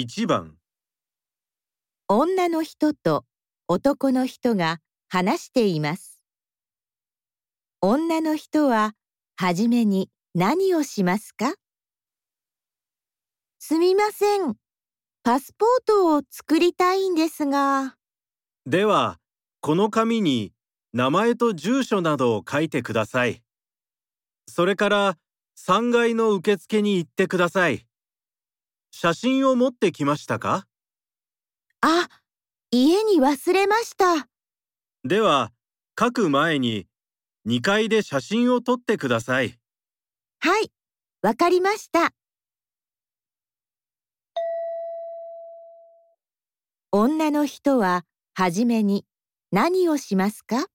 1番女の人と男の人が話しています。女の人ははじめに何をしますか？すみません。パスポートを作りたいんですが。ではこの紙に名前と住所などを書いてくださいそれから3階の受付に行ってください写真を持ってきましたか？あ、家に忘れました。では書く前に2階で写真を撮ってくださいはい、わかりました。女の人ははじめに何をしますか？